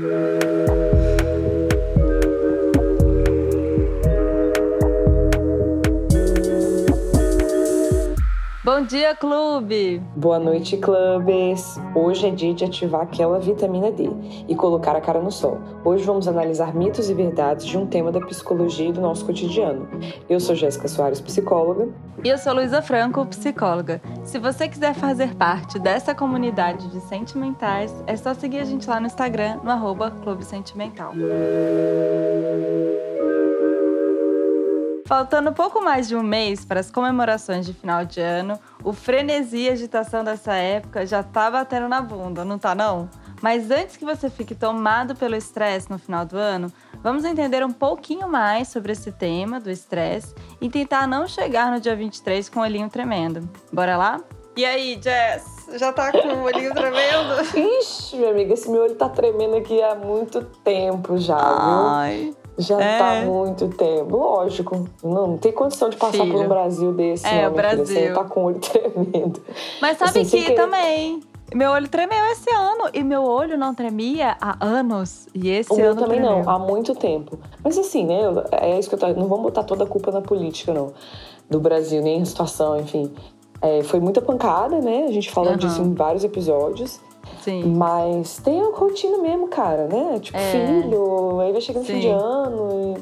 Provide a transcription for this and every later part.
Bom dia, clube! Boa noite, clubes! Hoje é dia de ativar aquela vitamina D e colocar a cara no sol. Hoje vamos analisar mitos e verdades de um tema da psicologia e do nosso cotidiano. Eu sou Jéssica Soares, psicóloga. E eu sou Luísa Franco, psicóloga. Se você quiser fazer parte dessa comunidade de sentimentais, é só seguir a gente lá no Instagram, no arroba Clube Sentimental. Faltando pouco mais de um mês para as comemorações de final de ano, o frenesi e agitação dessa época já tá batendo na bunda, não tá não? Mas antes que você fique tomado pelo estresse no final do ano, vamos entender um pouquinho mais sobre esse tema do estresse e tentar não chegar no dia 23 com o olhinho tremendo. Bora lá? E aí, Jess? Já tá com o olhinho tremendo? Ixi, minha amiga, esse meu olho tá tremendo aqui há muito tempo já, Ai. viu? Já É. tá há muito tempo. Lógico, não, não tem condição de passar Filho. por um Brasil desse, É, não, o filha. Você Brasil. tá com o olho tremendo. Mas sabe Assim, que querer- também. Meu olho tremeu esse ano e meu olho não tremia há anos. E esse O meu ano também tremeu. não, há muito tempo. Mas assim, né? É isso que eu tô. Não vamos botar toda a culpa na política, não. Do Brasil, nem a situação, enfim. É, foi muita pancada, né? A gente falou Aham. disso em vários episódios. Sim. Mas tem a rotina mesmo, cara, né? Tipo, É. filho, aí vai chegando fim Sim. de ano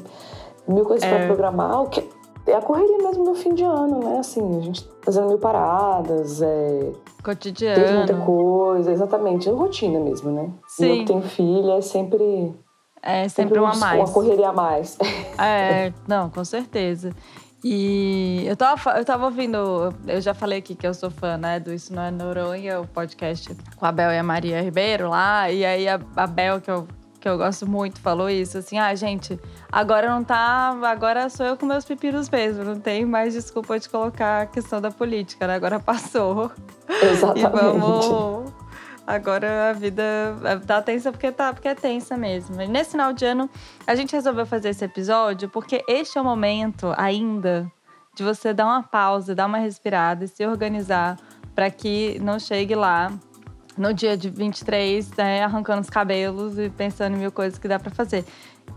e mil coisas É. pra programar. O que... É a correria mesmo no fim de ano, né? Assim, a gente fazendo mil paradas, é... teve muita Cotidiano. coisa, exatamente. Rotina mesmo, né? E eu Sim. que tenho filha, é sempre, É sempre uma a um- mais. uma correria a mais. É, não, com certeza. E eu tava, eu tava ouvindo, eu já falei aqui que eu sou fã, né, do Isso Não é Noronha, o podcast com a Bel e a Maria Ribeiro lá. E aí a, a Bel, que eu, que eu gosto muito, falou isso, assim, ah, gente, agora não tá. Agora sou eu com meus pepinos mesmo. Não tem mais desculpa de colocar a questão da política, né? Agora passou. E Exatamente. vamos. Agora a vida tá tensa porque, tá, porque é tensa mesmo. E nesse final de ano, a gente resolveu fazer esse episódio porque este é o momento ainda de você dar uma pausa, dar uma respirada e se organizar para que não chegue lá no dia de 23, né, arrancando os cabelos e pensando em mil coisas que dá para fazer.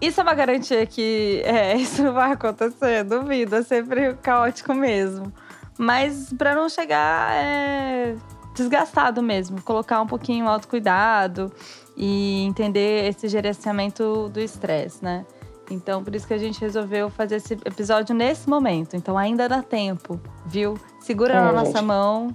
Isso é uma garantia que é, isso não vai acontecer, duvido, é sempre caótico mesmo. Mas para não chegar é, desgastado mesmo, colocar um pouquinho o autocuidado e entender esse gerenciamento do estresse, né? Então, por isso que a gente resolveu fazer esse episódio nesse momento. Então, ainda dá tempo, viu? Segura É, na nossa gente. mão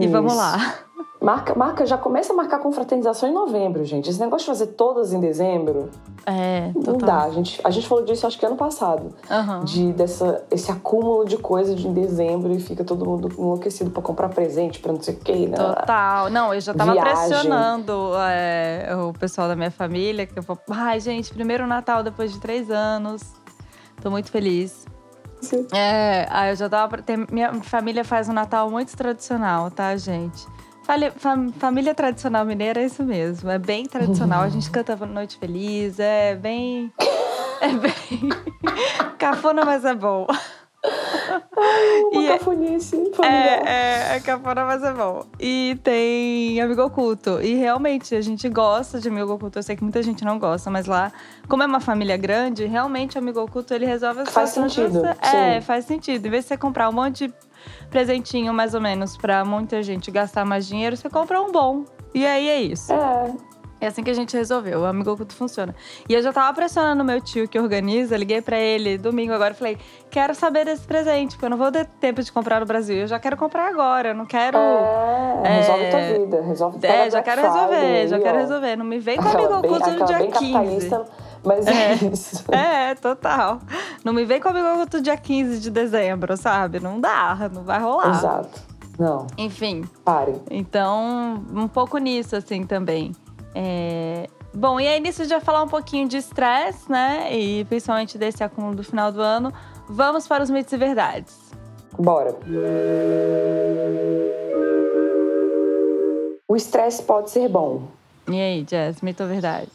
e vamos Isso. lá. Marca, marca, já começa a marcar confraternização em novembro, gente. Esse negócio de fazer todas em dezembro, É, não total. dá. A gente, a gente falou disso acho que ano passado. Aham. de dessa, esse acúmulo de coisa de em dezembro e fica todo mundo enlouquecido pra comprar presente, pra não sei o quê, né? Total. Não, eu já tava Viagem. pressionando é, o pessoal da minha família, que eu falo, ai, gente, primeiro Natal depois de três anos. Tô muito feliz. Sim. É, aí eu já tava. tem- minha família faz um Natal muito tradicional, tá, gente? Família tradicional mineira é isso mesmo. É bem tradicional. A gente canta Noite Feliz, é bem. É bem. Cafona, mas é bom. Uma E é- cafonice. É, é, é cafona, mas é bom. E tem amigo oculto. E realmente, a gente gosta de amigo oculto. Eu sei que muita gente não gosta, mas lá, como é uma família grande, realmente o amigo oculto ele resolve as Faz situações de sentido, É, faz sentido. Em vez de você comprar um monte de presentinho, mais ou menos, pra muita gente gastar mais dinheiro, você compra um bom. E aí é isso. É, É assim que a gente resolveu. O amigo oculto funciona. E eu já tava pressionando meu tio que organiza, liguei pra ele domingo agora e falei: quero saber desse presente, porque eu não vou ter tempo de comprar no Brasil. Eu já quero comprar agora, eu não quero. é, resolve É. tua vida, resolve É, pega já Black quero resolver, já aí, quero ó. resolver. Não me vem com amigo oculto no dia bem 15. capitalista, mas é, É. isso. É, total. Não me vem com amigo oculto dia 15 de dezembro, sabe? Não dá, não vai rolar. Exato. Não, Enfim, pare. Então, um pouco nisso, assim, também. É, Bom, e aí nisso vai falar um pouquinho de estresse, né? E principalmente desse acúmulo do final do ano. Vamos para os mitos e verdades. Bora. O estresse pode ser bom. E aí, Jess, mito ou verdade?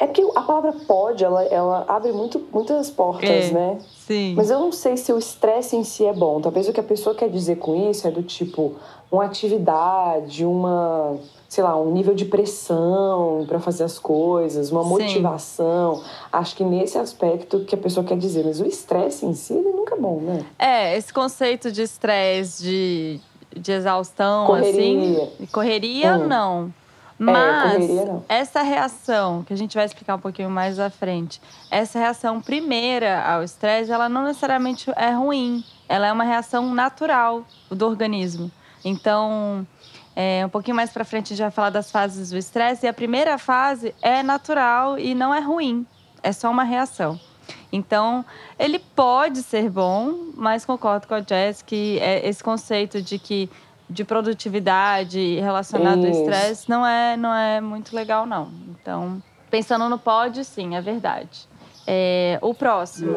É porque a palavra pode, ela, ela abre muito, muitas portas, É. né? Sim. Mas eu não sei se o estresse em si é bom. Talvez o que a pessoa quer dizer com isso é do tipo uma atividade, uma, sei lá, um nível de pressão para fazer as coisas, uma Sim. motivação. Acho que nesse aspecto que a pessoa quer dizer. Mas o estresse em si, ele nunca é bom, né? É, esse conceito de estresse, de, de exaustão, Correria. assim. Correria, Hum. não. Mas correria, não. essa reação, que a gente vai explicar um pouquinho mais à frente, essa reação primeira ao estresse, ela não necessariamente é ruim. Ela é uma reação natural do organismo. Então, é, um pouquinho mais pra frente a gente vai falar das fases do estresse. E a primeira fase é natural e não é ruim. É só uma reação. Então, ele pode ser bom, mas concordo com a Jess que é esse conceito de que de produtividade relacionado ao Isso. estresse não é, não é muito legal, não. Então, pensando no pode, sim, é verdade. É, o próximo.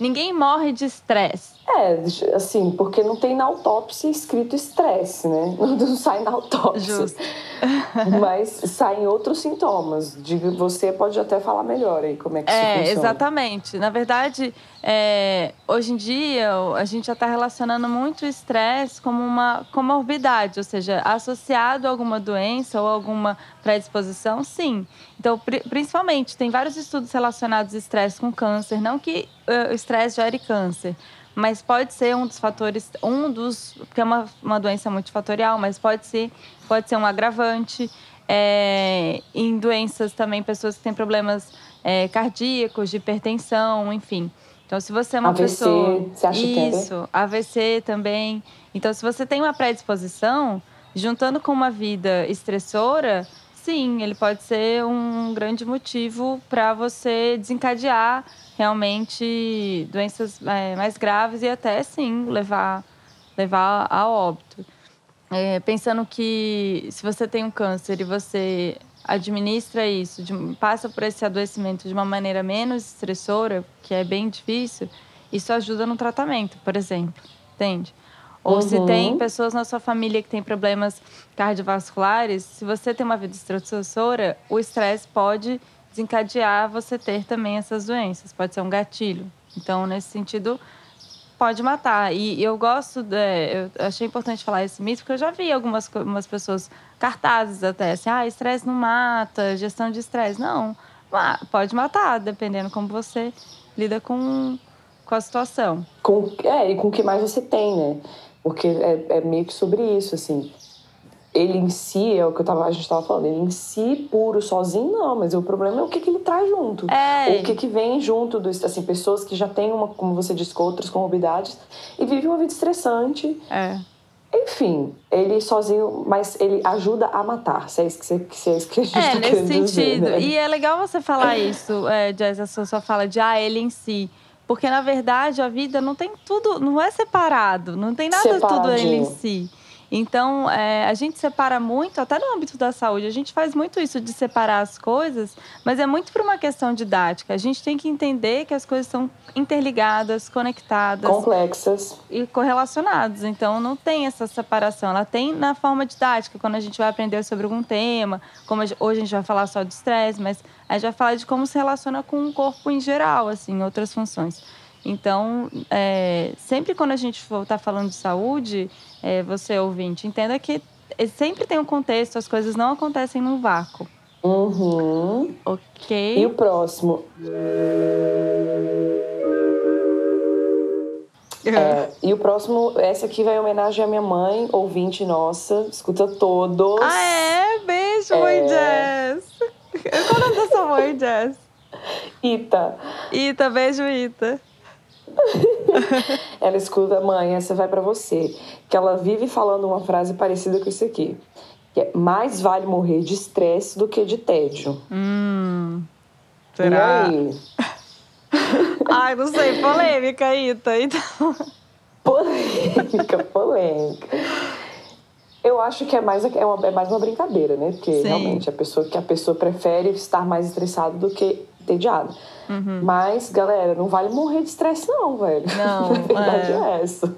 Ninguém morre de estresse. É, assim, porque não tem na autópsia escrito estresse, né? Não sai na autópsia. Justo. Mas saem outros sintomas. De você pode até falar melhor aí como é que isso É, funciona. exatamente. Na verdade, é, hoje em dia, a gente já está relacionando muito o estresse como uma comorbidade, ou seja, associado a alguma doença ou alguma predisposição, sim. Então, pri- principalmente, tem vários estudos relacionados ao estresse com câncer. Não que o estresse gere câncer, mas pode ser um dos fatores, um dos. Porque é uma, uma doença multifatorial, mas pode ser, pode ser um agravante. É, em doenças também, pessoas que têm problemas é, cardíacos, de hipertensão, enfim. Então, se você é uma AVC, pessoa. você acha que tem a ver? Isso, AVC também. Então, se você tem uma predisposição, juntando com uma vida estressora, sim, ele pode ser um grande motivo para você desencadear realmente doenças é, mais graves e até sim levar, levar a óbito. É, pensando que se você tem um câncer e você administra isso, de- passa por esse adoecimento de uma maneira menos estressora, que é bem difícil, isso ajuda no tratamento, por exemplo, entende? Ou se Uhum. tem pessoas na sua família que têm problemas cardiovasculares, se você tem uma vida estressora, o estresse pode desencadear você ter também essas doenças, pode ser um gatilho. Então, nesse sentido, pode matar. E eu gosto, de, eu achei importante falar esse mito, porque eu já vi algumas, algumas pessoas, cartazes até, assim, ah, estresse não mata, gestão de estresse. Não, pode matar, dependendo como você lida com, com a situação. Com, é, e com o que mais você tem, né? Porque é, é meio que sobre isso, assim. Ele em si, é o que eu tava, a gente tava falando, ele em si, puro, sozinho, não, mas o problema é o que, que ele traz junto. É. O que, que vem junto, dos, assim, pessoas que já têm, uma, como você disse, com outras comorbidades e vivem uma vida estressante. É. Enfim, ele sozinho, mas ele ajuda a matar, se é isso que, você, se é isso que a gente É, tá nesse sentido. dizer, né? E é legal você falar isso, é, Jess, a sua, sua fala de ah, ele em si. Porque, na verdade, a vida não tem tudo, não é separado, não tem nada tudo ele em si. Então, é, a gente separa muito, até no âmbito da saúde, a gente faz muito isso de separar as coisas, mas é muito por uma questão didática. A gente tem que entender que as coisas são interligadas, conectadas Complexas. e correlacionados. Então não tem essa separação. Ela tem na forma didática, quando a gente vai aprender sobre algum tema, como hoje a gente vai falar só de estresse, mas a gente vai falar de como se relaciona com o corpo em geral, assim, outras funções. Então, é, sempre quando a gente for estar falando de saúde, é, você ouvinte, entenda que sempre tem um contexto, as coisas não acontecem num vácuo, Uhum. ok? E o próximo? É, e o próximo, essa aqui vai em homenagem à minha mãe, ouvinte nossa, escuta todos. Ah, é? Beijo, mãe Jess! Qual o nome da sua mãe, Jess? Ita. Ita, beijo, Ita. Ela escuta, mãe, essa vai pra você. Que ela vive falando uma frase parecida com isso aqui. Que é, mais vale morrer de estresse do que de tédio. Hum. E Será? aí? Ai, não sei, polêmica, Ita. Então... Polêmica, polêmica. Eu acho que é mais, é, uma- é mais uma brincadeira, né? Porque Sim. realmente a pessoa que a pessoa prefere estar mais estressado do que entediado. Uhum. Mas, galera, não vale morrer de estresse, não, velho. Não, A verdade é. é essa.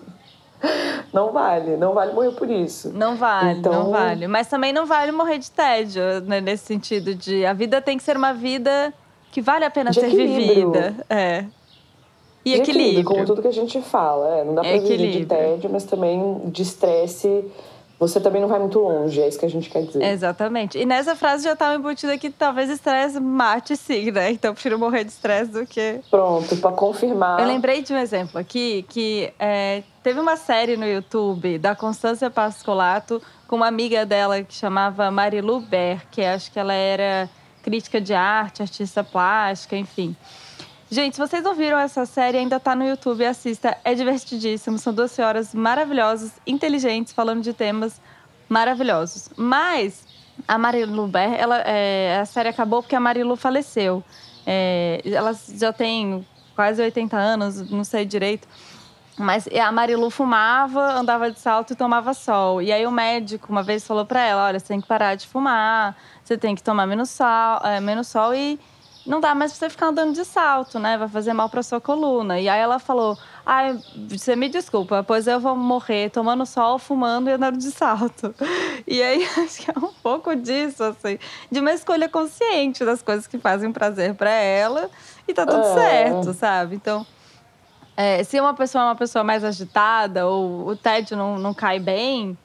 não vale, não vale morrer por isso. Não vale, então... não vale. Mas também não vale morrer de tédio, né? nesse sentido de a vida tem que ser uma vida que vale a pena de ser equilíbrio. vivida. É. E de equilíbrio. equilíbrio. Como tudo que a gente fala. É, não dá pra viver de tédio, mas também de estresse você também não vai muito longe, é isso que a gente quer dizer. Exatamente. E nessa frase já estava embutida que talvez estresse mate sim, né? Então eu prefiro morrer de estresse do que. Pronto, para confirmar. Eu lembrei de um exemplo aqui que é, teve uma série no YouTube da Constância Pascolato com uma amiga dela que chamava Marilu Ber, que acho que ela era crítica de arte, artista plástica, enfim. Gente, se vocês não viram essa série, ainda tá no YouTube, assista. É divertidíssimo. São duas senhoras maravilhosas, inteligentes, falando de temas maravilhosos. Mas a Marilu Ber, ela, é, a série acabou porque a Marilu faleceu. É, ela já tem quase 80 anos, não sei direito. Mas a Marilu fumava, andava de salto e tomava sol. E aí o médico uma vez falou para ela: olha, você tem que parar de fumar, você tem que tomar menos sol, é, menos sol e não dá mais pra você ficar andando de salto, né? Vai fazer mal pra sua coluna. E aí ela falou: Ai, você me desculpa, pois eu vou morrer tomando sol, fumando e andando de salto. E aí acho que é um pouco disso, assim, de uma escolha consciente das coisas que fazem prazer para ela e tá tudo é. certo, sabe? Então. É, se uma pessoa é uma pessoa mais agitada ou o tédio não, não cai bem,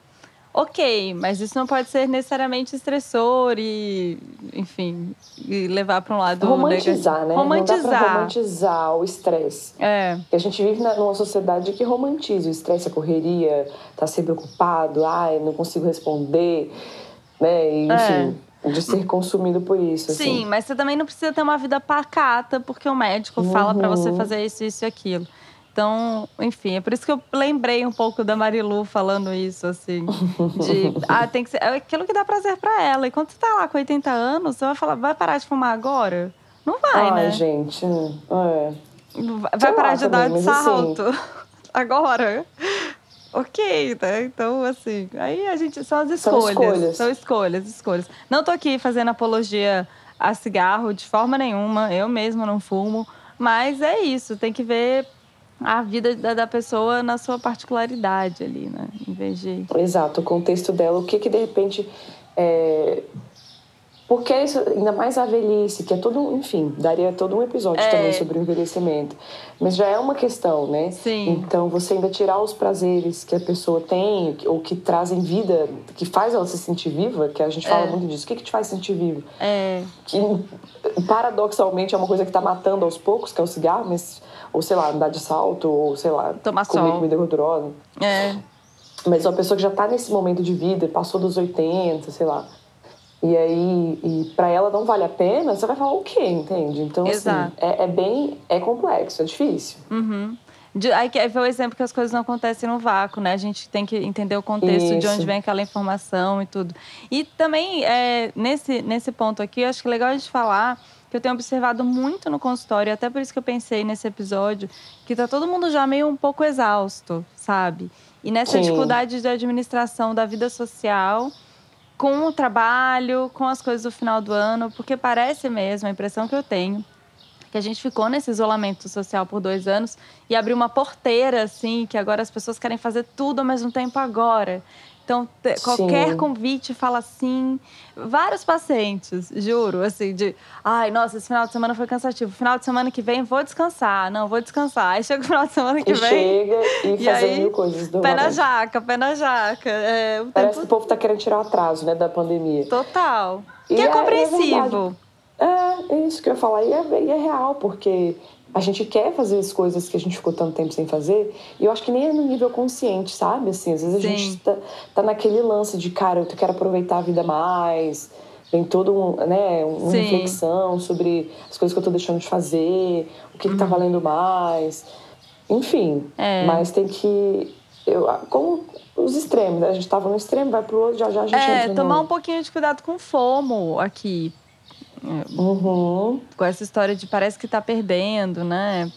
ok, mas isso não pode ser necessariamente estressor e, enfim, e levar para um lado romantizar, negativo. né? Romantizar, não dá pra romantizar o estresse. É. Porque a gente vive numa sociedade que romantiza o estresse, a correria, tá sempre ocupado, ai, não consigo responder, né? E, enfim. É de ser consumido por isso. Sim, assim. mas você também não precisa ter uma vida pacata porque o médico uhum. fala para você fazer isso, isso e aquilo. Então, enfim, é por isso que eu lembrei um pouco da Marilu falando isso, assim. De, ah, tem que ser é aquilo que dá prazer para ela. E quando você tá lá com 80 anos, você vai falar, vai parar de fumar agora? Não vai, Ai, né? Ai, gente, é. Vai parar de dar de salto assim... agora? ok, né? Então, assim, aí a gente. São as escolhas. São escolhas. São escolhas, escolhas. Não tô aqui fazendo apologia a cigarro de forma nenhuma. Eu mesma não fumo. Mas é isso, tem que ver a vida da, da, pessoa na sua particularidade ali, né? Em vez de. Exato, o contexto dela, o que que de repente. É... Porque isso, ainda mais a velhice, que é todo, enfim, daria todo um episódio é. também sobre o envelhecimento. Mas já é uma questão, né? Sim. Então, você ainda tirar os prazeres que a pessoa tem, ou que trazem vida, que faz ela se sentir viva, que a gente fala é. muito disso. O que, que te faz sentir vivo? É. Que, paradoxalmente, é uma coisa que está matando aos poucos, que é o cigarro, mas ou sei lá, andar de salto, ou sei lá, Tomar comer sol. comida gordurosa. É. Mas uma pessoa que já tá nesse momento de vida, passou dos 80, sei lá. E aí, e para ela não vale a pena, você vai falar o quê, entende? Então, assim, Exato. assim, é, é, bem. É complexo, é difícil. Uhum. De, aí foi o exemplo que as coisas não acontecem no vácuo, né? A gente tem que entender o contexto Isso. de onde vem aquela informação e tudo. E também, é, nesse, nesse ponto aqui, acho que é legal a gente falar que eu tenho observado muito no consultório, até por isso que eu pensei nesse episódio, que tá todo mundo já meio um pouco exausto, sabe? E nessa Sim. dificuldade de administração da vida social com o trabalho, com as coisas do final do ano, porque parece mesmo, a impressão que eu tenho, que a gente ficou nesse isolamento social por dois anos e abriu uma porteira, assim, que agora as pessoas querem fazer tudo ao mesmo tempo agora. Então, qualquer sim. convite fala sim. Vários pacientes, juro, assim, de ai, nossa, esse final de semana foi cansativo. Final de semana que vem vou descansar. Não, vou descansar. Aí chega o final de semana que e vem. Chega e, e fazer aí, mil coisas do Pé na jaca, pé na jaca. É, Parece tempo... que o povo tá querendo tirar o atraso, né, da pandemia. Total. E que é, é compreensível. É, é, isso que eu ia falar. E é, e é real, porque a gente quer fazer as coisas que a gente ficou tanto tempo sem fazer, e eu acho que nem é no nível consciente, sabe? Assim, às vezes a Sim. gente tá, tá naquele lance de, cara, eu quero aproveitar a vida mais, tem todo um, né, uma Sim. reflexão sobre as coisas que eu tô deixando de fazer, o que, uhum. que tá uhum. valendo mais. Enfim, é. mas tem que. Eu, como os extremos, né? A gente tava no extremo, vai pro outro, já já a gente É, entra tomar no... um pouquinho de cuidado com fomo aqui. Uhum. Com essa história de parece que tá perdendo, né?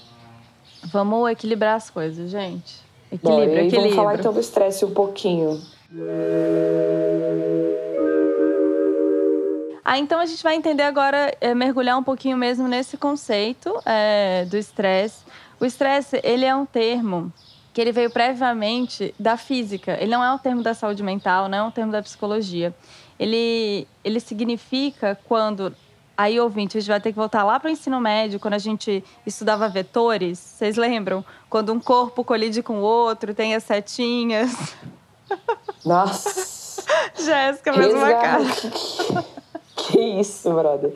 Vamos equilibrar as coisas, gente. Equilíbrio, Bom, e equilíbrio. Vamos falar então do estresse um pouquinho. Ah, então a gente vai entender agora, é, mergulhar um pouquinho mesmo nesse conceito é, do estresse. O estresse, ele é um termo que ele veio previamente da física. Ele não é um termo da saúde mental, não é um termo da psicologia. Ele, ele significa quando. Aí, ouvinte, a gente vai ter que voltar lá para o ensino médio, quando a gente estudava vetores. Vocês lembram? Quando um corpo colide com o outro, tem as setinhas. Nossa! Jéssica, mesma cara. Que isso, brother.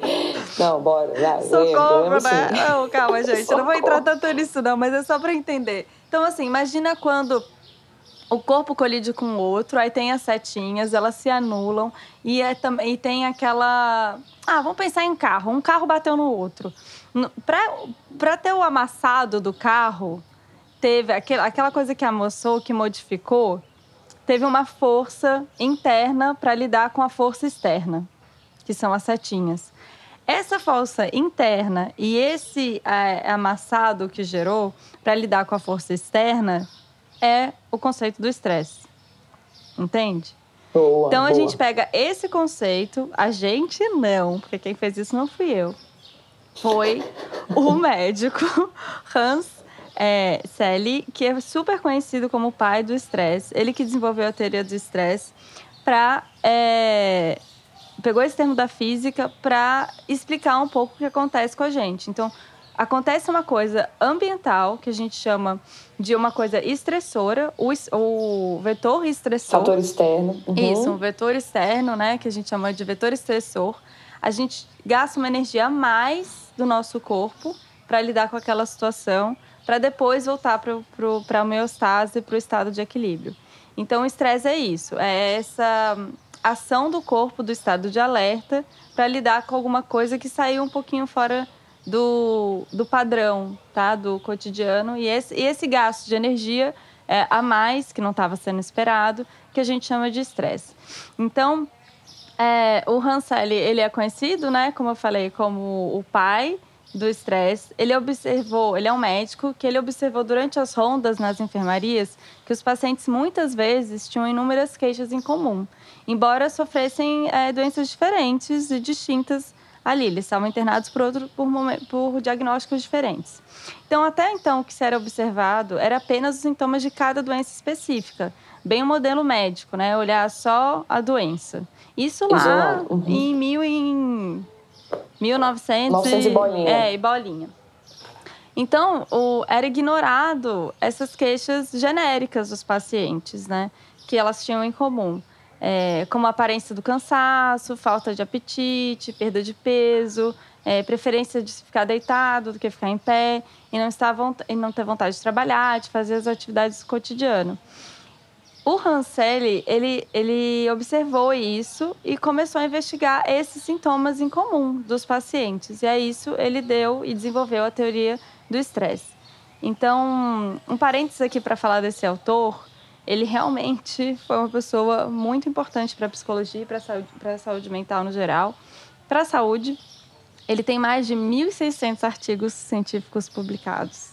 Não, bora, vai. Socorro, lembro, lembro né? Não, calma, gente. Eu não vou entrar tanto nisso, não, mas é só para entender. Então, assim, imagina quando o corpo colide com o outro, aí tem as setinhas, elas se anulam e, é, e tem aquela. Ah, vamos pensar em carro. Um carro bateu no outro. Pra ter o amassado do carro, teve aquela coisa que amassou, que modificou, teve uma força interna para lidar com a força externa, que são as setinhas. Essa força interna e esse é, amassado que gerou para lidar com a força externa é o conceito do estresse. Entende? Boa, Então a boa. gente pega esse conceito, a gente não, porque quem fez isso não fui eu. Foi o médico Hans é, Selye, que é super conhecido como o pai do estresse. Ele que desenvolveu a teoria do estresse para pegou esse termo da física para explicar um pouco o que acontece com a gente. Então, acontece uma coisa ambiental que a gente chama de uma coisa estressora, o, o vetor estressor. Fator externo. Uhum. Isso, um vetor externo, né, que a gente chama de vetor estressor. A gente gasta uma energia a mais do nosso corpo para lidar com aquela situação, para depois voltar para a homeostase, para o estado de equilíbrio. Então, o estresse é isso, é essa ação do corpo do estado de alerta para lidar com alguma coisa que saiu um pouquinho fora do, do padrão, tá? Do cotidiano. E esse, e esse gasto de energia é, a mais, que não estava sendo esperado, que a gente chama de estresse. Então, é, o Hansel, ele é conhecido, né? Como eu falei, como o pai do estresse. Ele observou, ele é um médico que ele observou durante as rondas nas enfermarias que os pacientes muitas vezes tinham inúmeras queixas em comum, embora sofressem é, doenças diferentes e distintas ali. Eles estavam internados por, outro, por, por diagnósticos diferentes. Então, até então, o que se era observado era apenas os sintomas de cada doença específica, bem o modelo médico, né? Olhar só a doença. Isso lá uhum. em mil em 1900 900 e bolinha. É, e bolinha. Então, o, era ignorado essas queixas genéricas dos pacientes, né? Que elas tinham em comum. É, como a aparência do cansaço, falta de apetite, perda de peso, é, preferência de ficar deitado do que ficar em pé, e não, estar e não ter vontade de trabalhar, de fazer as atividades do cotidiano. O Hansel, ele, ele observou isso e começou a investigar esses sintomas em comum dos pacientes. E a isso ele deu e desenvolveu a teoria do estresse. Então, um parênteses aqui para falar desse autor, ele realmente foi uma pessoa muito importante para a psicologia e para a saúde, pra saúde mental no geral. Para a saúde, ele tem mais de 1.600 artigos científicos publicados.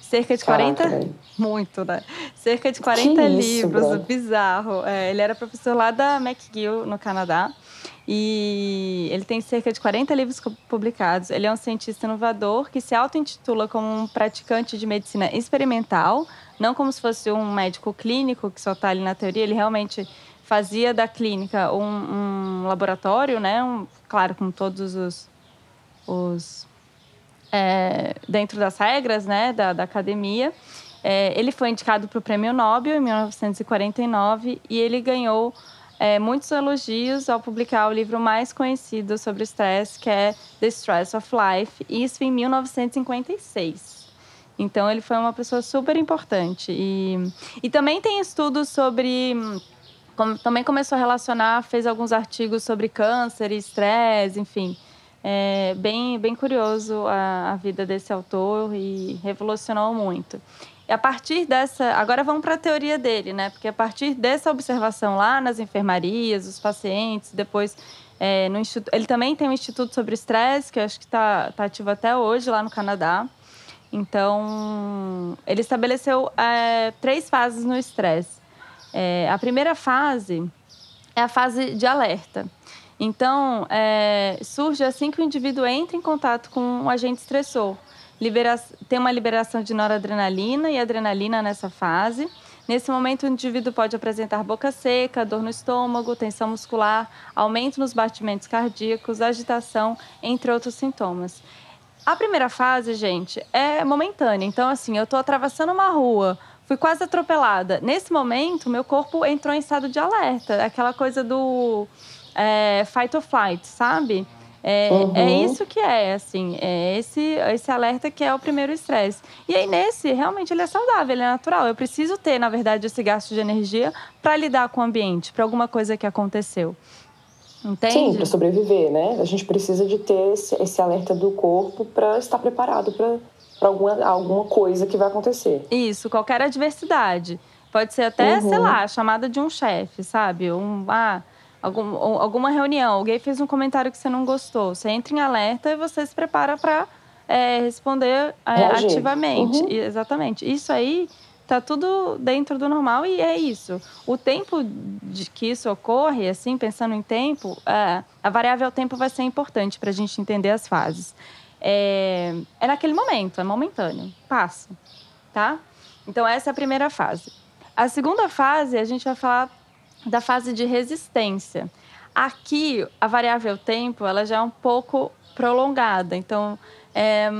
Cerca de 40, Caraca, velho. muito, né? Cerca de 40 Que isso, livros, brother. bizarro. É, ele era professor lá da McGill, no Canadá. E ele tem cerca de 40 livros publicados. Ele é um cientista inovador que se auto-intitula como um praticante de medicina experimental, não como se fosse um médico clínico que só está ali na teoria. Ele realmente fazia da clínica um, um laboratório, né? Um, claro, com todos os, os é, dentro das regras né, da, da academia. É, ele foi indicado para o Prêmio Nobel em 1949 e ele ganhou é, muitos elogios ao publicar o livro mais conhecido sobre estresse, que é The Stress of Life, isso em 1956. Então, ele foi uma pessoa super importante. E, e também tem estudos sobre. como- também começou a relacionar, fez alguns artigos sobre câncer e estresse, enfim. É bem, bem curioso a, a vida desse autor e revolucionou muito. E a partir dessa. Agora vamos para a teoria dele, né? Porque a partir dessa observação lá nas enfermarias, os pacientes, depois. é, no instituto, ele também tem um instituto sobre estresse, que eu acho que está tá ativo até hoje lá no Canadá. Então, ele estabeleceu é, três fases no estresse. É, a primeira fase é a fase de alerta. Então, é, surge assim que o indivíduo entra em contato com um agente estressor. Libera tem uma liberação de noradrenalina e adrenalina nessa fase. Nesse momento, o indivíduo pode apresentar boca seca, dor no estômago, tensão muscular, aumento nos batimentos cardíacos, agitação, entre outros sintomas. A primeira fase, gente, é momentânea. Então, assim, eu estou atravessando uma rua, fui quase atropelada. Nesse momento, meu corpo entrou em estado de alerta, aquela coisa do é, fight or flight, sabe? É, é uhum. é isso que é, assim, é esse, esse alerta que é o primeiro estresse. E aí, nesse, realmente, ele é saudável, ele é natural. Eu preciso ter, na verdade, esse gasto de energia para lidar com o ambiente, para alguma coisa que aconteceu. Entende? Sim, para sobreviver, né? A gente precisa de ter esse, esse alerta do corpo para estar preparado para alguma, alguma coisa que vai acontecer. Isso, qualquer adversidade. Pode ser até, uhum. sei lá, chamada de um chefe, sabe? Um, ah, algum, alguma reunião, alguém fez um comentário que você não gostou, você entra em alerta e você se prepara para é, responder é, ativamente. Uhum. Exatamente. Isso aí tá tudo dentro do normal e é isso. O tempo de que isso ocorre, assim, pensando em tempo, é, a variável tempo vai ser importante para a gente entender as fases. É, é naquele momento, é momentâneo, passa, tá? Então essa é a primeira fase. A segunda fase, a gente vai falar da fase de resistência. Aqui, a variável tempo, ela já é um pouco prolongada. Então, é,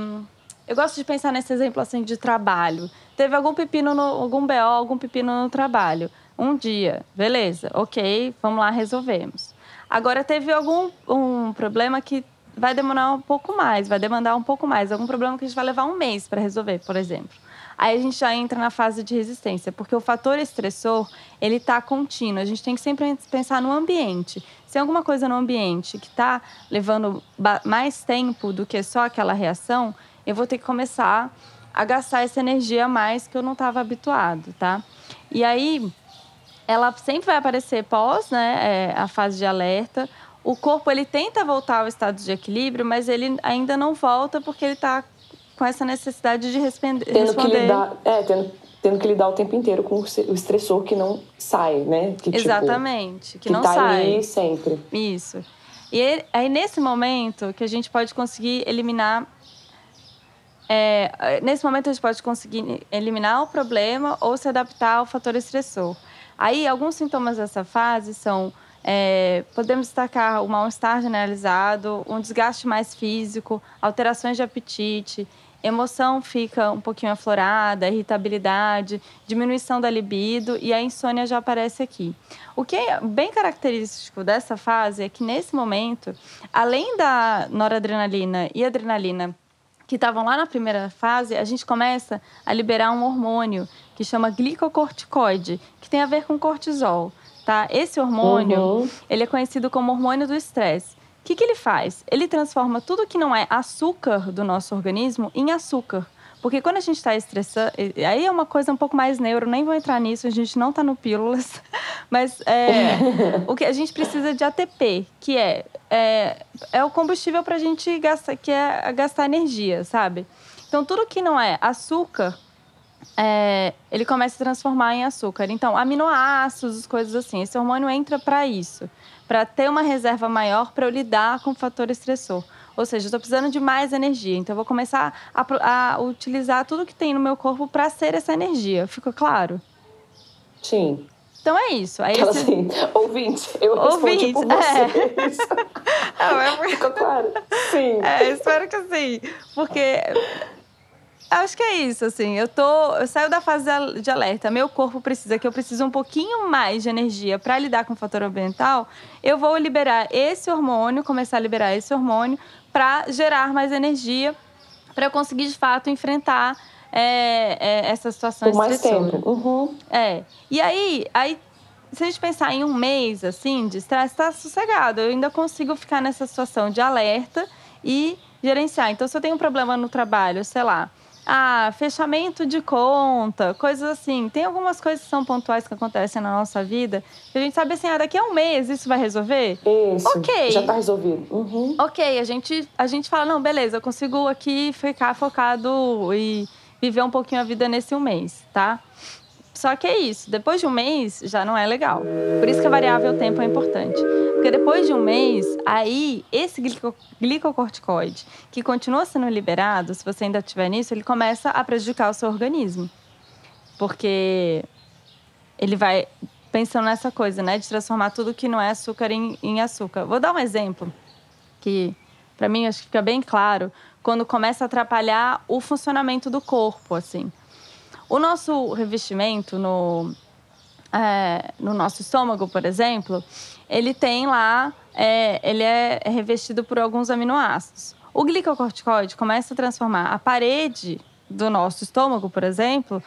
eu gosto de pensar nesse exemplo assim de trabalho. Teve algum pepino, no, algum BO, algum pepino no trabalho. Um dia, beleza, ok, vamos lá, resolvemos. Agora, teve algum um problema que vai demorar um pouco mais, vai demandar um pouco mais. Algum problema que a gente vai levar um mês para resolver, por exemplo. Aí a gente já entra na fase de resistência, porque o fator estressor, ele está contínuo. A gente tem que sempre pensar no ambiente. Se alguma coisa no ambiente que está levando mais tempo do que só aquela reação, eu vou ter que começar a gastar essa energia a mais que eu não estava habituado, tá? E aí, ela sempre vai aparecer pós, né, é, a fase de alerta. O corpo, ele tenta voltar ao estado de equilíbrio, mas ele ainda não volta porque ele está com essa necessidade de responder. Tendo que lidar, é, tendo, tendo que lidar o tempo inteiro com o estressor que não sai, né? Que, tipo, Exatamente, que, que não tá sai. Ali sempre. Isso. E aí, nesse momento, que a gente pode conseguir eliminar. É, nesse momento, a gente pode conseguir eliminar o problema ou se adaptar ao fator estressor. Aí, alguns sintomas dessa fase são é, podemos destacar o mal-estar generalizado, um desgaste mais físico, alterações de apetite, emoção fica um pouquinho aflorada, irritabilidade, diminuição da libido e a insônia já aparece aqui. O que é bem característico dessa fase é que nesse momento, além da noradrenalina e adrenalina que estavam lá na primeira fase, a gente começa a liberar um hormônio que chama glicocorticoide, que tem a ver com cortisol tá? Esse hormônio, uhum. ele é conhecido como hormônio do estresse. O que, que ele faz? Ele transforma tudo que não é açúcar do nosso organismo em açúcar. Porque quando a gente está estressado, aí é uma coisa um pouco mais neuro, nem vou entrar nisso, a gente não está no pílulas, mas é, o que a gente precisa de ATP, que é, é, é o combustível para a gente gastar, que é gastar energia, sabe? Então tudo que não é açúcar é, ele começa a transformar em açúcar. Então, aminoácidos, coisas assim. Esse hormônio entra para isso, para ter uma reserva maior para eu lidar com o fator estressor. Ou seja, estou precisando de mais energia. Então, eu vou começar a, a utilizar tudo que tem no meu corpo para ser essa energia. Ficou claro? Sim. Então é isso. Aí esse... assim, ouvinte, eu ouvinte, respondi por vocês. É. Não, é... Ficou claro? Sim. É, espero que sim. Porque Acho que é isso, assim. Eu tô. Eu saio da fase de alerta. Meu corpo precisa que eu preciso um pouquinho mais de energia para lidar com o fator ambiental. Eu vou liberar esse hormônio, começar a liberar esse hormônio para gerar mais energia, para eu conseguir de fato enfrentar é, é, essa situação Por mais tempo. Uhum. É. E aí, aí se a gente pensar em um mês assim de estresse, tá sossegado. Eu ainda consigo ficar nessa situação de alerta e gerenciar. Então, se eu tenho um problema no trabalho, sei lá, ah, fechamento de conta, coisas assim. Tem algumas coisas que são pontuais que acontecem na nossa vida que a gente sabe assim, ah, daqui a um mês isso vai resolver? Isso. Ok. Já tá resolvido. Uhum. Ok, a gente, a gente fala, não, beleza, eu consigo aqui ficar focado e viver um pouquinho a vida nesse um mês, tá? Só que é isso, depois de um mês já não é legal. Por isso que a variável tempo é importante. Porque depois de um mês, aí esse glico, glicocorticoide, que continua sendo liberado, se você ainda estiver nisso, ele começa a prejudicar o seu organismo. Porque ele vai pensando nessa coisa, né, de transformar tudo que não é açúcar em, em açúcar. Vou dar um exemplo que para mim acho que fica bem claro quando começa a atrapalhar o funcionamento do corpo, assim. O nosso revestimento no é, no nosso estômago, por exemplo, ele tem lá, é, ele é revestido por alguns aminoácidos. O glicocorticoide começa a transformar a parede do nosso estômago, por exemplo,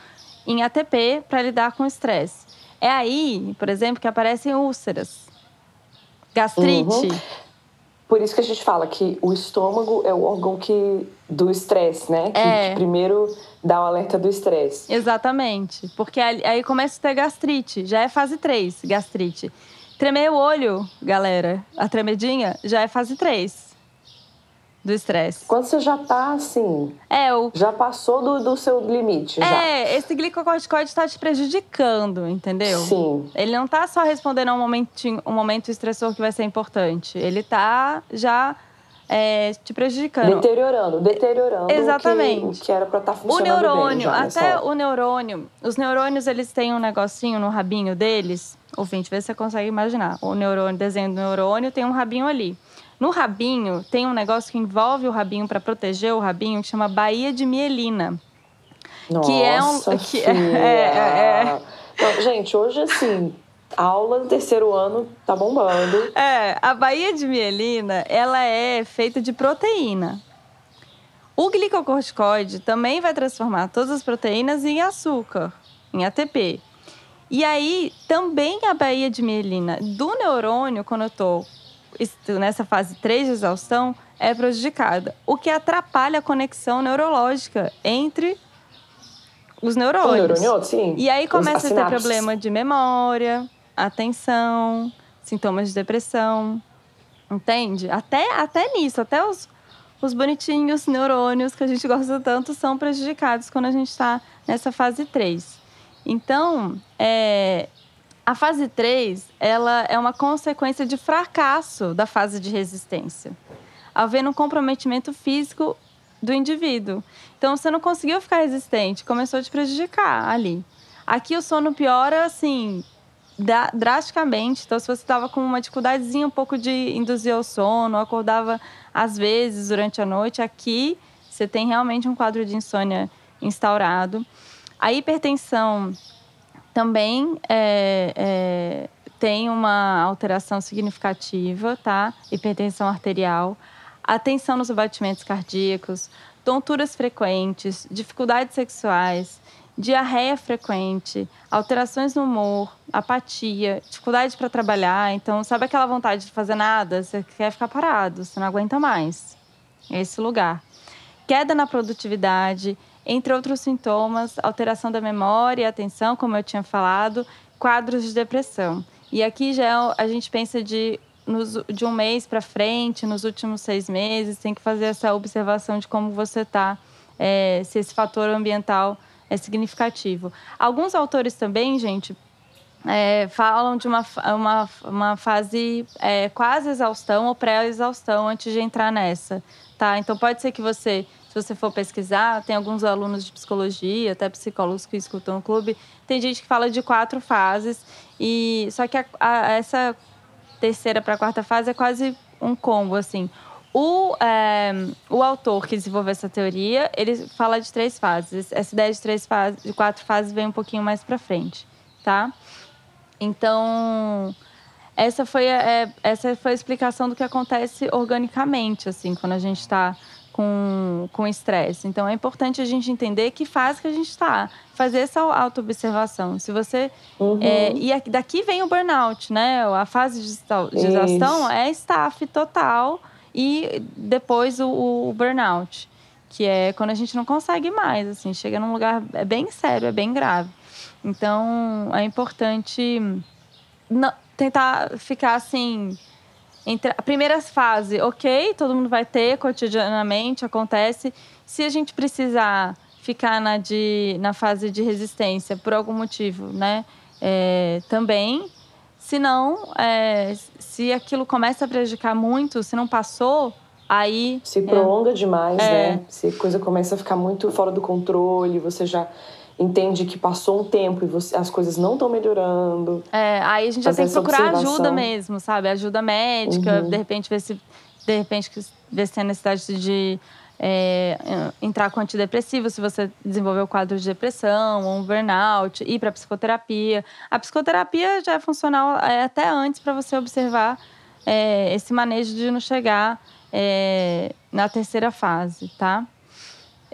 em ATP para lidar com o estresse. É aí, por exemplo, que aparecem úlceras, gastrite. Uhum. Por isso que a gente fala que o estômago é o órgão que do estresse, né? Que, é. que primeiro dá o alerta do estresse. Exatamente. Porque aí começa a ter gastrite. Já é fase 3, gastrite. Tremer o olho, galera, a tremedinha, já é fase 3 do estresse. Quando você já tá assim. É, o. Já passou do, do seu limite. É, já. esse glicocorticoide está te prejudicando, entendeu? Sim. Ele não tá só respondendo a um, momentinho, um momento estressor que vai ser importante. Ele tá já. É, te prejudicando. Deteriorando, deteriorando Exatamente. O que, o que era para estar tá funcionando O neurônio, já, até o neurônio. Os neurônios, eles têm um negocinho no rabinho deles. Ouvinte, vê se você consegue imaginar. O neurônio, desenho do neurônio, tem um rabinho ali. No rabinho, tem um negócio que envolve o rabinho para proteger o rabinho, que chama baía de mielina. Nossa, que é um. Que é, é, é, gente, hoje assim, aula do terceiro ano tá bombando. É, a baía de mielina, ela é feita de proteína. O glicocorticoide também vai transformar todas as proteínas em açúcar, em ATP. E aí, também a baía de mielina do neurônio, quando eu tô nessa fase 3 de exaustão é prejudicada, o que atrapalha a conexão neurológica entre os neurônios. Neurônio, sim. E aí começa a ter problema de memória, atenção, sintomas de depressão. Entende? Até, até nisso, até os, os bonitinhos neurônios que a gente gosta tanto são prejudicados quando a gente está nessa fase 3. Então, é, a fase 3, ela é uma consequência de fracasso da fase de resistência, havendo um comprometimento físico do indivíduo. Então, você não conseguiu ficar resistente, começou a te prejudicar ali. Aqui o sono piora, assim, drasticamente. Então, se você estava com uma dificuldadezinha um pouco de induzir ao sono, acordava às vezes durante a noite, aqui você tem realmente um quadro de insônia instaurado. A hipertensão também é, é, tem uma alteração significativa, tá? Hipertensão arterial, atenção nos batimentos cardíacos, tonturas frequentes, dificuldades sexuais, diarreia frequente, alterações no humor, apatia, dificuldade para trabalhar. Então, sabe aquela vontade de fazer nada? Você quer ficar parado, você não aguenta mais. Esse lugar. Queda na produtividade, entre outros sintomas, alteração da memória e atenção, como eu tinha falado, quadros de depressão. E aqui já é a gente pensa de, nos, de um mês para frente, nos últimos seis meses, tem que fazer essa observação de como você está, é, se esse fator ambiental é significativo. Alguns autores também, gente, é, falam de uma, uma, uma fase é, quase exaustão ou pré-exaustão antes de entrar nessa, tá? Então pode ser que você você for pesquisar, tem alguns alunos de psicologia, até psicólogos que escutam o clube, tem gente que fala de quatro fases, e só que a, a, essa terceira para a quarta fase é quase um combo, assim. O, é, o autor que desenvolveu essa teoria, ele fala de três fases. Essa ideia de três fases, de quatro fases vem um pouquinho mais para frente, tá? Então, essa foi, a, é, essa foi a explicação do que acontece organicamente, assim, quando a gente está com estresse. Então é importante a gente entender que fase que a gente está, fazer essa autoobservação. Se você uhum. é, e daqui vem o burnout, né? A fase de exaustão é staff total e depois o, o, burnout, que é quando a gente não consegue mais, assim, chega num lugar é bem sério, é bem grave. Então é importante não, tentar ficar assim entre a primeira fase, ok, todo mundo vai ter cotidianamente, acontece. Se a gente precisar ficar na, de, na fase de resistência por algum motivo, né? É, também. Se não, é, se aquilo começa a prejudicar muito, se não passou, aí. Se prolonga é, demais, né? Se a coisa começa a ficar muito fora do controle, você já entende que passou um tempo e você, as coisas não estão melhorando. É, aí a gente já tem que procurar ajuda mesmo, sabe? Ajuda médica, uhum. de repente ver se de repente ver se tem necessidade de é, entrar com antidepressivo se você desenvolveu quadro de depressão ou um burnout, ir para psicoterapia. A psicoterapia já é funcional é, até antes para você observar é, esse manejo de não chegar é, na terceira fase, tá?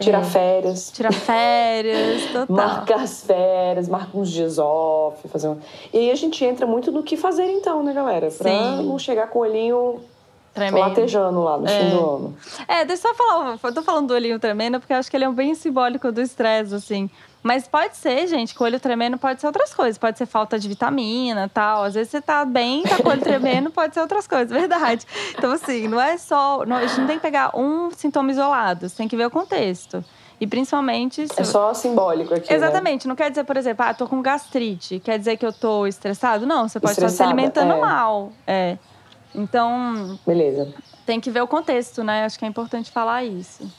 Tirar é, férias. Tirar férias, total. Marcar as férias, marcar uns dias off, fazer um... E aí a gente entra muito no que fazer então, né, galera? Pra Sim. não chegar com o olhinho Tremendo. Latejando lá no é. fim do ano. É, deixa eu só falar. Eu tô falando do olhinho tremendo porque eu acho que ele é um bem simbólico do estresse, assim. Mas pode ser, gente, que o olho tremendo pode ser outras coisas. Pode ser falta de vitamina tal. Às vezes você tá bem, tá com o olho tremendo, pode ser outras coisas, verdade. Então, assim, não é só. Não, a gente não tem que pegar um sintoma isolado, você tem que ver o contexto. E principalmente. É só simbólico aqui. Né? Exatamente. Né? Não quer dizer, por exemplo, ah, tô com gastrite. Quer dizer que eu tô estressado? Não, você pode estar se alimentando é. mal. É. Então. Beleza. Tem que ver o contexto, né? Acho que é importante falar isso.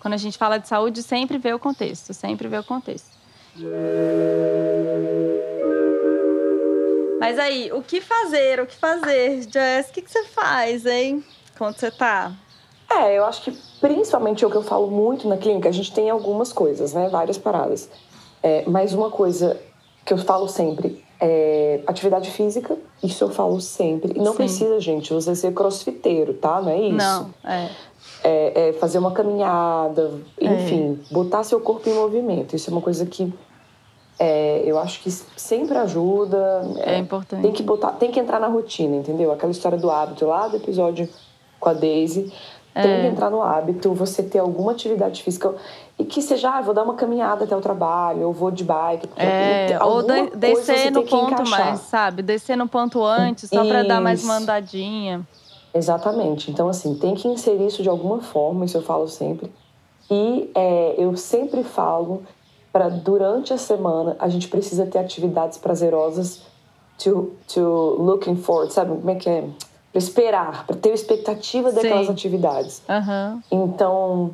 Quando a gente fala de saúde, sempre vê o contexto, sempre vê o contexto. Mas aí, o que fazer? O que fazer, Jess? O que, que você faz, hein? Quando você tá? É, eu acho que principalmente o que eu falo muito na clínica, a gente tem algumas coisas, né? Várias paradas. É, mas uma coisa que eu falo sempre é, atividade física, isso eu falo sempre. E não Sim. precisa, gente, você ser crossfiteiro, tá? Não é isso? Não, é. É, é fazer uma caminhada, é. enfim, botar seu corpo em movimento. Isso é uma coisa que é, eu acho que sempre ajuda. É, importante. Tem que botar, tem que entrar na rotina, entendeu? Aquela história do hábito lá do episódio com a Daisy. Tem que entrar no hábito, você ter alguma atividade física. E que seja, ah, vou dar uma caminhada até o trabalho, ou vou de bike. É, ou de, descer no ponto mais, sabe? Descer no ponto antes, só para dar mais uma andadinha. Exatamente. Então, assim, tem que inserir isso de alguma forma, isso eu falo sempre. E é, eu sempre falo para durante a semana a gente precisa ter atividades prazerosas to, to looking forward, sabe? Como é que é? Para esperar, para ter expectativa daquelas Sim. atividades. Uhum. Então,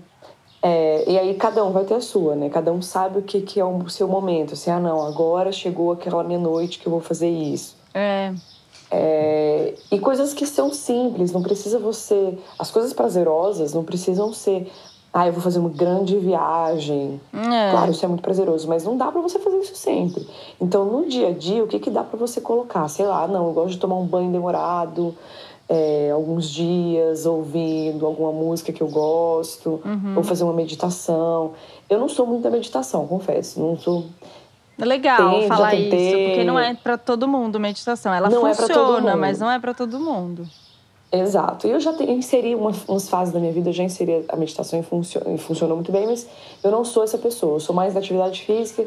é, e aí cada um vai ter a sua, né? Cada um sabe o que, que é o seu momento. Assim, ah, não, agora chegou aquela meia-noite que eu vou fazer isso. É. é. E coisas que são simples, não precisa você. As coisas prazerosas não precisam ser. Ah, eu vou fazer uma grande viagem. É. Claro, isso é muito prazeroso, mas não dá para você fazer isso sempre. Então, no dia a dia, o que, que dá para você colocar? Sei lá, não, eu gosto de tomar um banho demorado, é, alguns dias ouvindo alguma música que eu gosto, uhum. ou fazer uma meditação. Eu não sou muito da meditação, confesso. Não sou. Legal falar isso, porque não é para todo mundo meditação. Ela não é funciona, é mas não é para todo mundo. Exato. E eu já inseri uma, umas fases da minha vida, eu já inseri a meditação e, funcionou, e funcionou muito bem, mas eu não sou essa pessoa. Eu sou mais da atividade física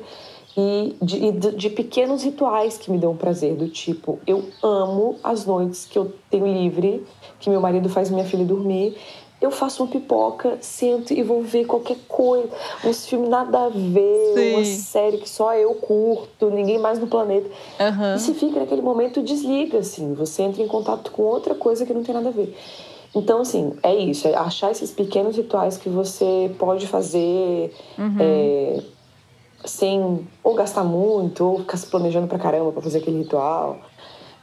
e de, de, de, pequenos rituais que me dão prazer, do tipo, eu amo as noites que eu tenho livre, que meu marido faz minha filha dormir. Eu faço uma pipoca, sento e vou ver qualquer coisa, uns filmes nada a ver, Sim. uma série que só eu curto, ninguém mais no planeta. Uhum. E você fica naquele momento, desliga, assim, você entra em contato com outra coisa que não tem nada a ver. Então, assim, é isso, é achar esses pequenos rituais que você pode fazer. Uhum. É, sem ou gastar muito, ou ficar se planejando pra caramba pra fazer aquele ritual.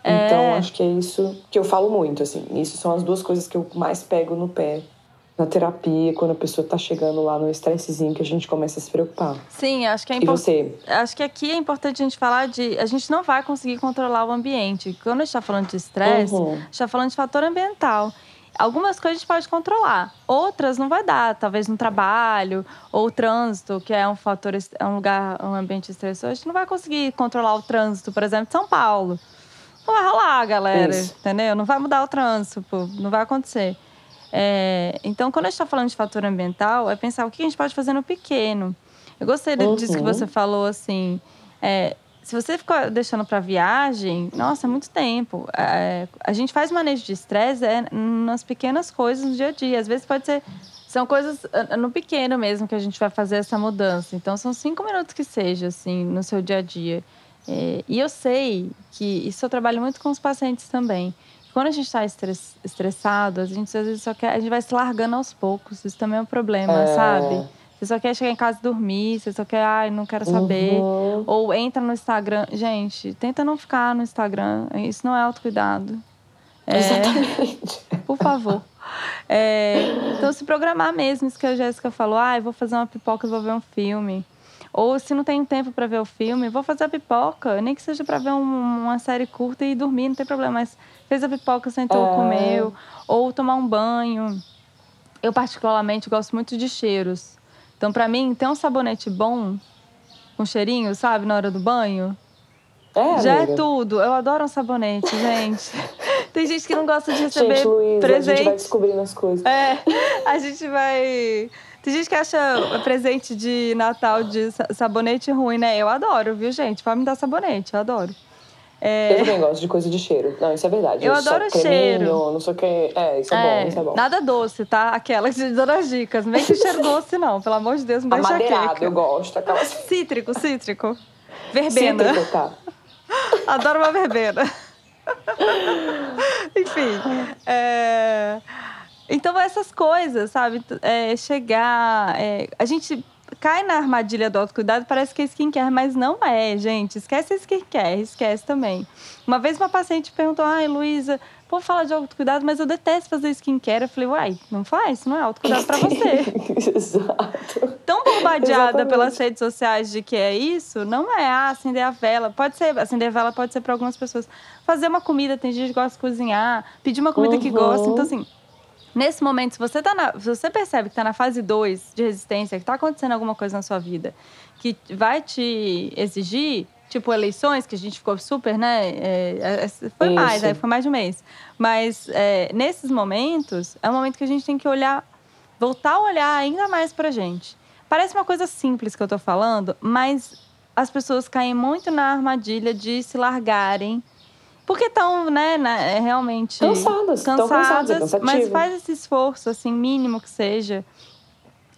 É. Então, acho que é isso que eu falo muito, assim. Isso são as duas coisas que eu mais pego no pé na terapia, quando a pessoa tá chegando lá no estressezinho que a gente começa a se preocupar. Sim, acho que é importante. Acho que aqui é importante a gente falar de. A gente não vai conseguir controlar o ambiente. Quando a gente tá falando de estresse, uhum. a gente tá falando de fator ambiental. Algumas coisas a gente pode controlar, outras não vai dar, talvez no trabalho ou o trânsito, que é um fator, é um lugar, um ambiente estressor, a gente não vai conseguir controlar o trânsito, por exemplo, de São Paulo. Não vai rolar, galera, Isso. entendeu? Não vai mudar o trânsito, pô, não vai acontecer. É, então, quando a gente está falando de fator ambiental, é pensar o que a gente pode fazer no pequeno. Eu gostei uhum. disso que você falou, assim. É, se você ficar deixando para viagem, nossa, é muito tempo. É, a gente faz manejo de estresse é, nas pequenas coisas no dia a dia. Às vezes pode ser. São coisas no pequeno mesmo que a gente vai fazer essa mudança. Então, são cinco minutos que seja, assim, no seu dia a dia. É, e eu sei que isso eu trabalho muito com os pacientes também. Quando a gente está estressado, a gente às vezes só quer, a gente vai se largando aos poucos. Isso também é um problema, é. sabe? Você só quer chegar em casa e dormir, você só quer, ai, não quero saber. Uhum. Ou entra no Instagram. Gente, tenta não ficar no Instagram. Isso não é autocuidado. É, Exatamente. Por favor. É, então, se programar mesmo, isso que a Jéssica falou, ah, eu vou fazer uma pipoca e vou ver um filme. Ou se não tem tempo para ver o filme, vou fazer a pipoca, nem que seja para ver um, uma série curta e dormir, não tem problema, mas fez a pipoca, sentou, é... comeu, ou tomar um banho. Eu particularmente gosto muito de cheiros. Então, para mim, ter um sabonete bom, com cheirinho, sabe, na hora do banho, é, já é amiga. é tudo. Eu adoro um sabonete, gente. Tem gente que não gosta de receber gente, Luísa, presente. A gente vai descobrindo as coisas. É, a gente vai tem gente que acha presente de Natal de sabonete ruim, né? Eu adoro, viu, gente? Pode me dar sabonete, eu adoro. É... Eu também gosto de coisa de cheiro. Não, isso é verdade. Eu, eu adoro cheiro. Não sei o que. É, isso é, é, bom, isso é bom. Nada doce, tá? Aquelas de dando as dicas. Não vem com cheiro doce, não. Pelo amor de Deus, não deixa Amadeirado, eu gosto. Aquelas... Cítrico, cítrico. Verbena. Cítrico, tá. Adoro uma verbena. Enfim. É... Então, essas coisas, sabe? É, chegar. É, a gente cai na armadilha do autocuidado, parece que é skincare, mas não é, gente. Esquece skincare, esquece também. Uma vez uma paciente perguntou: ai, Luísa, pô, fala de autocuidado, mas eu detesto fazer skincare. Eu falei, uai, não faz, não é autocuidado para você. Exato. Tão bombardeada Exatamente. pelas redes sociais de que é isso, não é ah, acender a vela. Pode ser, acender a vela pode ser para algumas pessoas. Fazer uma comida, tem gente que gosta de cozinhar, pedir uma comida uhum. que gosta. Então, assim, Nesse momento, se você, tá na, se você percebe que está na fase 2 de resistência, que está acontecendo alguma coisa na sua vida que vai te exigir, tipo eleições, que a gente ficou super, né? É, é, é foi Isso. mais, aí foi mais de um mês. Mas é, nesses momentos, é um momento que a gente tem que olhar, voltar a olhar ainda mais pra gente. Parece uma coisa simples que eu tô falando, mas as pessoas caem muito na armadilha de se largarem porque estão, né, né, realmente cansadas, cansadas, cansadas é mas faz esse esforço, assim, mínimo que seja.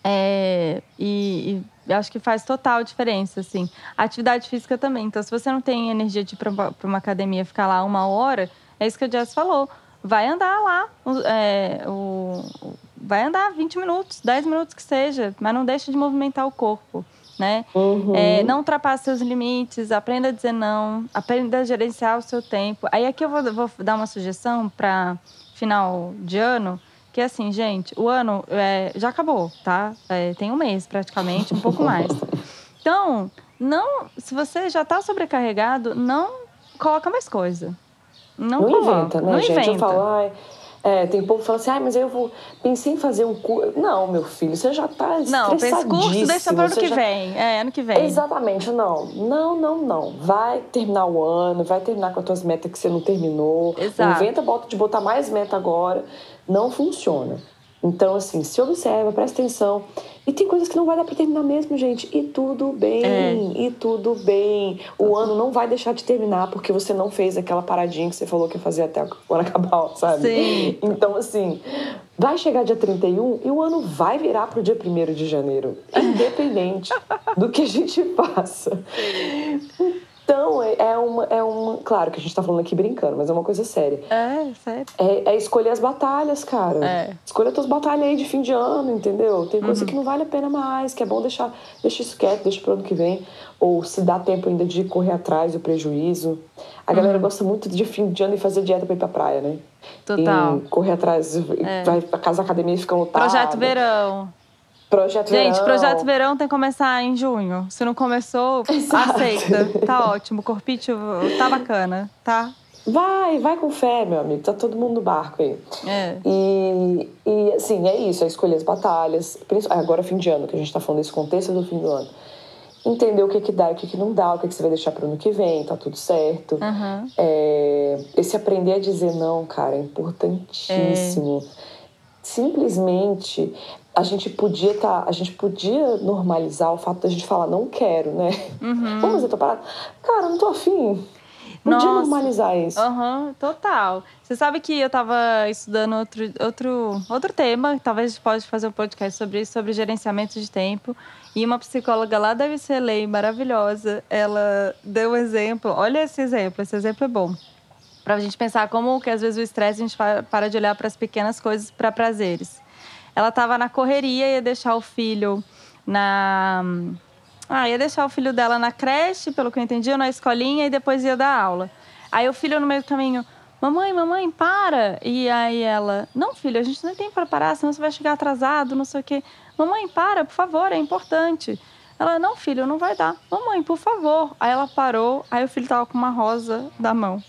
É, e, e acho que faz total diferença, assim. Atividade física também. Então, se você não tem energia de ir para uma academia ficar lá uma hora, é isso que a Jess falou. Vai andar lá, é, o, vai andar 20 minutos, 10 minutos que seja, mas não deixa de movimentar o corpo né? Uhum. É, não ultrapasse seus limites, aprenda a dizer não, aprenda a gerenciar o seu tempo. Aí aqui eu vou, vou dar uma sugestão para final de ano, que é assim, gente, o ano é, já acabou, tá? É, tem um mês praticamente, um pouco mais. Então, não, se você já está sobrecarregado, não coloca mais coisa. Não, não coloca, inventa, né, não gente? Inventa. Eu falo, ai, é, tem povo que fala assim, ah, mas eu vou. Pensei em fazer um curso. Não, meu filho, você já tá Não, pensa curso, deixa para ano que já... vem. É, ano que vem. Exatamente, não. Não, não, não. Vai terminar o ano, vai terminar com as tuas metas que você não terminou. Exato. Inventa bota de botar mais meta agora. Não funciona. Então, assim, se observa, presta atenção. E tem coisas que não vai dar pra terminar mesmo, gente. E tudo bem, é. e tudo bem. O ano não vai deixar de terminar porque você não fez aquela paradinha que você falou que ia fazer até o ano acabar, sabe? Sim. Então, assim, vai chegar dia 31 e o ano vai virar pro dia 1 de janeiro. Independente do que a gente faça. Então, é, é uma, é uma. Claro que a gente tá falando aqui brincando, mas é uma coisa séria. É, sério. É, é escolher as batalhas, cara. É. Escolha as tuas batalhas aí de fim de ano, entendeu? Tem coisa uhum. que não vale a pena mais, que é bom deixar, deixa isso quieto, deixa pro ano que vem. Ou se dá tempo ainda de correr atrás do prejuízo. A galera uhum. gosta muito de fim de ano e fazer dieta pra ir pra praia, né? Total. E correr atrás, é. vai pra casa academia e fica lotado. Projeto verão. Projeto Gente, verão. projeto verão tem que começar em junho. Se não começou, Exato. aceita. Tá ótimo. Corpite tá bacana, tá? Vai, vai com fé, meu amigo. Tá todo mundo no barco aí. É. E, e assim, é isso. É escolher as batalhas. Agora, fim de ano, que a gente tá falando desse contexto do fim do ano. Entender o que que dá e o que que não dá, o que que você vai deixar pro ano que vem, tá tudo certo. Uhum. É, esse aprender a dizer não, cara, é importantíssimo. É. Simplesmente a gente podia tá, a gente podia normalizar o fato da gente falar não quero, né? Uhum. Vamos, eu tô parada. Cara, não tô afim. Podia Nossa. normalizar isso. Aham, total. Você sabe que eu tava estudando outro, outro, outro tema, talvez a gente pode fazer um podcast sobre isso, sobre gerenciamento de tempo. E uma psicóloga lá da UCLA, maravilhosa, ela deu um exemplo. Olha esse exemplo, esse exemplo é bom. Pra gente pensar como que às vezes o estresse a gente pa- para de olhar para as pequenas coisas para prazeres. Ela tava na correria, ia deixar o filho na. Ah, ia deixar o filho dela na creche, pelo que eu entendi, ou na escolinha, e depois ia dar aula. Aí o filho no meio do caminho, mamãe, mamãe, para! E aí ela, não, filho, a gente não tem para parar, senão você vai chegar atrasado, não sei o quê. Mamãe, para, por favor, é importante. Ela, não, filho, não vai dar. Mamãe, por favor. Aí ela parou, aí o filho tava com uma rosa da mão.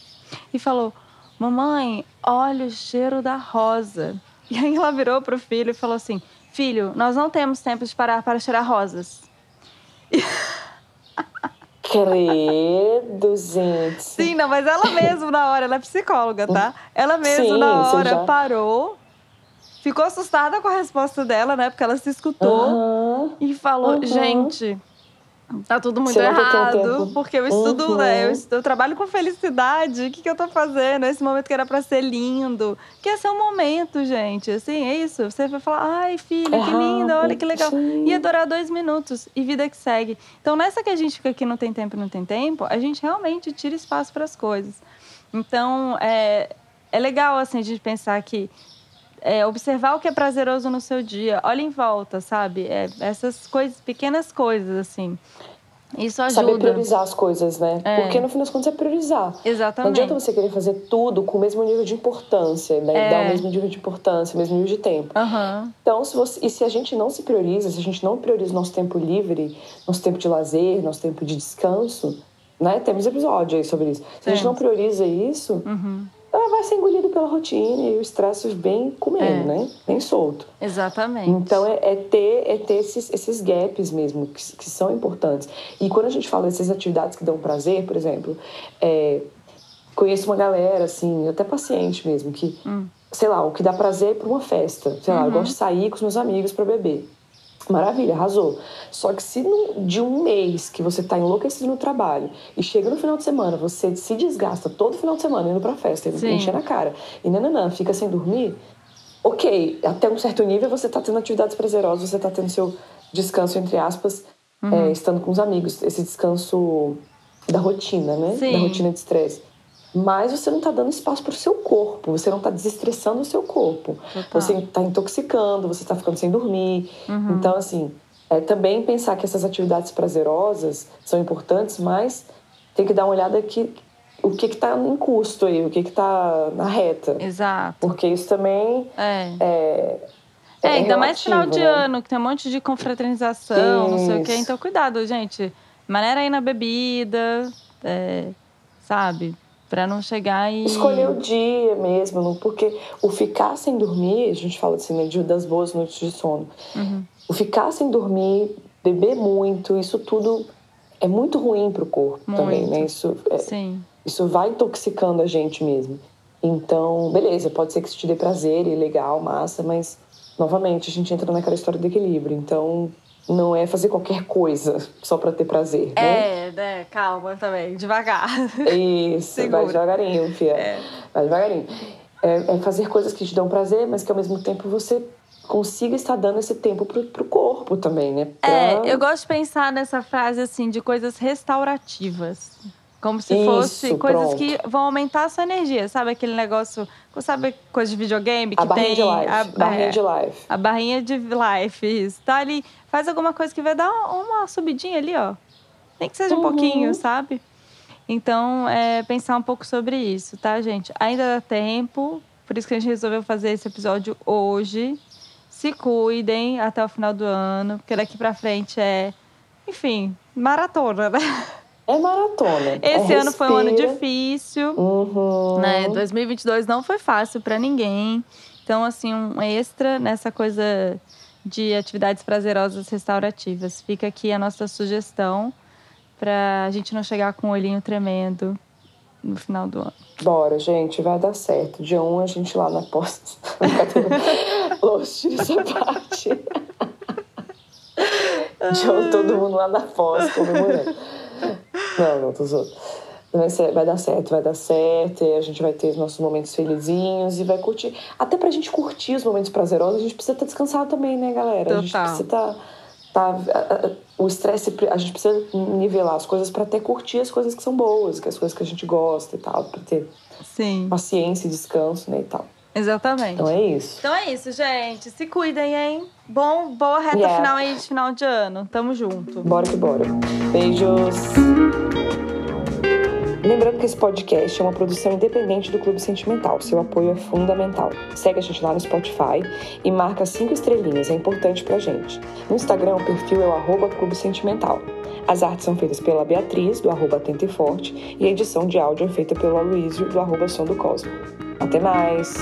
E falou, mamãe, olha o cheiro da rosa. E aí ela virou pro filho e falou assim, filho, nós não temos tempo de parar para cheirar rosas. Credo, gente. Sim, não, mas ela mesma na hora, ela é psicóloga, tá? Ela mesma Sim, na hora já- parou, ficou assustada com a resposta dela, né? Porque ela se escutou Aham. e falou: Uhum. gente, tá tudo muito errado, porque eu estudo, Uhum. né? Eu, estudo- eu trabalho com felicidade. O que, que eu tô fazendo? Esse momento que era pra ser lindo. Que esse é um momento, gente. Assim, é isso. Você vai falar, ai, filha, que linda, olha que legal. sim. Ia durar dois minutos e vida que segue. Então, nessa que a gente fica aqui não tem tempo, não tem tempo, a gente realmente tira espaço para as coisas. Então, é, é legal, assim, a gente pensar que é, observar o que é prazeroso no seu dia. Olha em volta, sabe? É, essas coisas, pequenas coisas, assim. Isso ajuda. Saber priorizar as coisas, né? É. Porque no fim das contas é priorizar. Não Exatamente. adianta você querer fazer tudo com o mesmo nível de importância, né? É. Dar o mesmo nível de importância, o mesmo nível de tempo. Aham. Então, se você, e se a gente não se prioriza, se a gente não prioriza nosso tempo livre, nosso tempo de lazer, nosso tempo de descanso, né? Temos episódio aí sobre isso. Se a gente não prioriza isso, Uhum. Ela vai ser engolida pela rotina e o estresse vem comendo, É. né? Bem solto. Exatamente. Então é, é ter, é ter esses, esses gaps mesmo, que, que são importantes. E quando a gente fala dessas atividades que dão prazer, por exemplo, é, conheço uma galera, assim, até paciente mesmo, que, Hum. sei lá, o que dá prazer para uma festa. Sei lá, eu Uhum. gosto de sair com os meus amigos para beber. Maravilha, arrasou. Só que se no- de um mês que você tá enlouquecido no trabalho e chega no final de semana, você se desgasta todo final de semana indo pra festa, Sim. enchendo a cara, e nananã, fica sem dormir, ok, até um certo nível você tá tendo atividades prazerosas, você tá tendo seu descanso, entre aspas, Uhum. é, estando com os amigos, esse descanso da rotina, né? Sim. Da rotina de estresse. Mas você não tá dando espaço pro seu corpo, você não tá desestressando o seu corpo. Total. Você tá intoxicando, você tá ficando sem dormir. Uhum. Então, assim, é também pensar que essas atividades prazerosas são importantes, mas tem que dar uma olhada que o que que tá em custo aí, o que que tá na reta. Exato. Porque isso também É. é. É, é ainda mais final relativo, de né? ano, que tem um monte de confraternização, não sei o quê. Isso. Então, cuidado, gente. Maneira aí na bebida, é, sabe? Pra não chegar e. Escolher o dia mesmo, porque o ficar sem dormir, a gente fala assim, né, das boas noites de sono. Uhum. O ficar sem dormir, beber muito, isso tudo é muito ruim pro corpo também, Muito. né? Isso, é- Sim. isso vai intoxicando a gente mesmo. Então, beleza, pode ser que isso te dê prazer e legal, massa, mas novamente a gente entra naquela história do equilíbrio. Então, não é fazer qualquer coisa só pra ter prazer, né? É, né? Calma também, devagar. Isso, Segura. vai devagarinho, fia. É. Vai devagarinho. É, é fazer coisas que te dão prazer, mas que ao mesmo tempo você consiga estar dando esse tempo pro, pro corpo também, né? Pra- É, eu gosto de pensar nessa frase assim de coisas restaurativas. Como se Isso, fosse coisas pronto. que vão aumentar a sua energia. Sabe aquele negócio. Sabe coisa de videogame que A barrinha tem. de life. a, barrinha é, de life. a barrinha de life, isso. Tá ali, faz alguma coisa que vai dar uma subidinha ali, ó. Nem que seja um Uhum. pouquinho, sabe? Então, é pensar um pouco sobre isso, tá, gente? Ainda dá tempo, por isso que a gente resolveu fazer esse episódio hoje. Se cuidem até o final do ano, porque daqui pra frente é, enfim, maratona, né? É maratona. Esse É ano foi um ano difícil Uhum. né? 2022 não foi fácil para ninguém. Então, assim, um extra nessa coisa de atividades prazerosas restaurativas. Fica aqui a nossa sugestão para a gente não chegar com o olhinho tremendo no final do ano. Bora, gente, vai dar certo. Dia 1 a gente lá na posta. Lost, tira essa parte. Dia 1 todo mundo lá na posta comemorando. Não, não, tô zoando. vai, ser, vai dar certo, vai dar certo, e a gente vai ter os nossos momentos felizinhos e vai curtir. Até pra gente curtir os momentos prazerosos, a gente precisa estar descansado também, né, galera? Total. A gente precisa estar. Tá, tá, o estresse, a gente precisa nivelar as coisas para até curtir as coisas que são boas, que as coisas que a gente gosta e tal, para ter Sim. paciência e descanso, né, e tal. Exatamente. Então é isso. Então é isso, gente. Se cuidem, hein? Bom, boa reta Yeah. final aí de final de ano. Tamo junto. Bora que bora. Beijos. Lembrando que esse podcast é uma produção independente do Clube Sentimental. Seu apoio é fundamental. Segue a gente lá no Spotify e marca cinco estrelinhas, é importante pra gente. No Instagram, o perfil é o arroba Clube Sentimental. As artes são feitas pela Beatriz, do arroba Atento e Forte, e a edição de áudio é feita pelo Aloysio, do arroba Som do Cosmo. Até mais!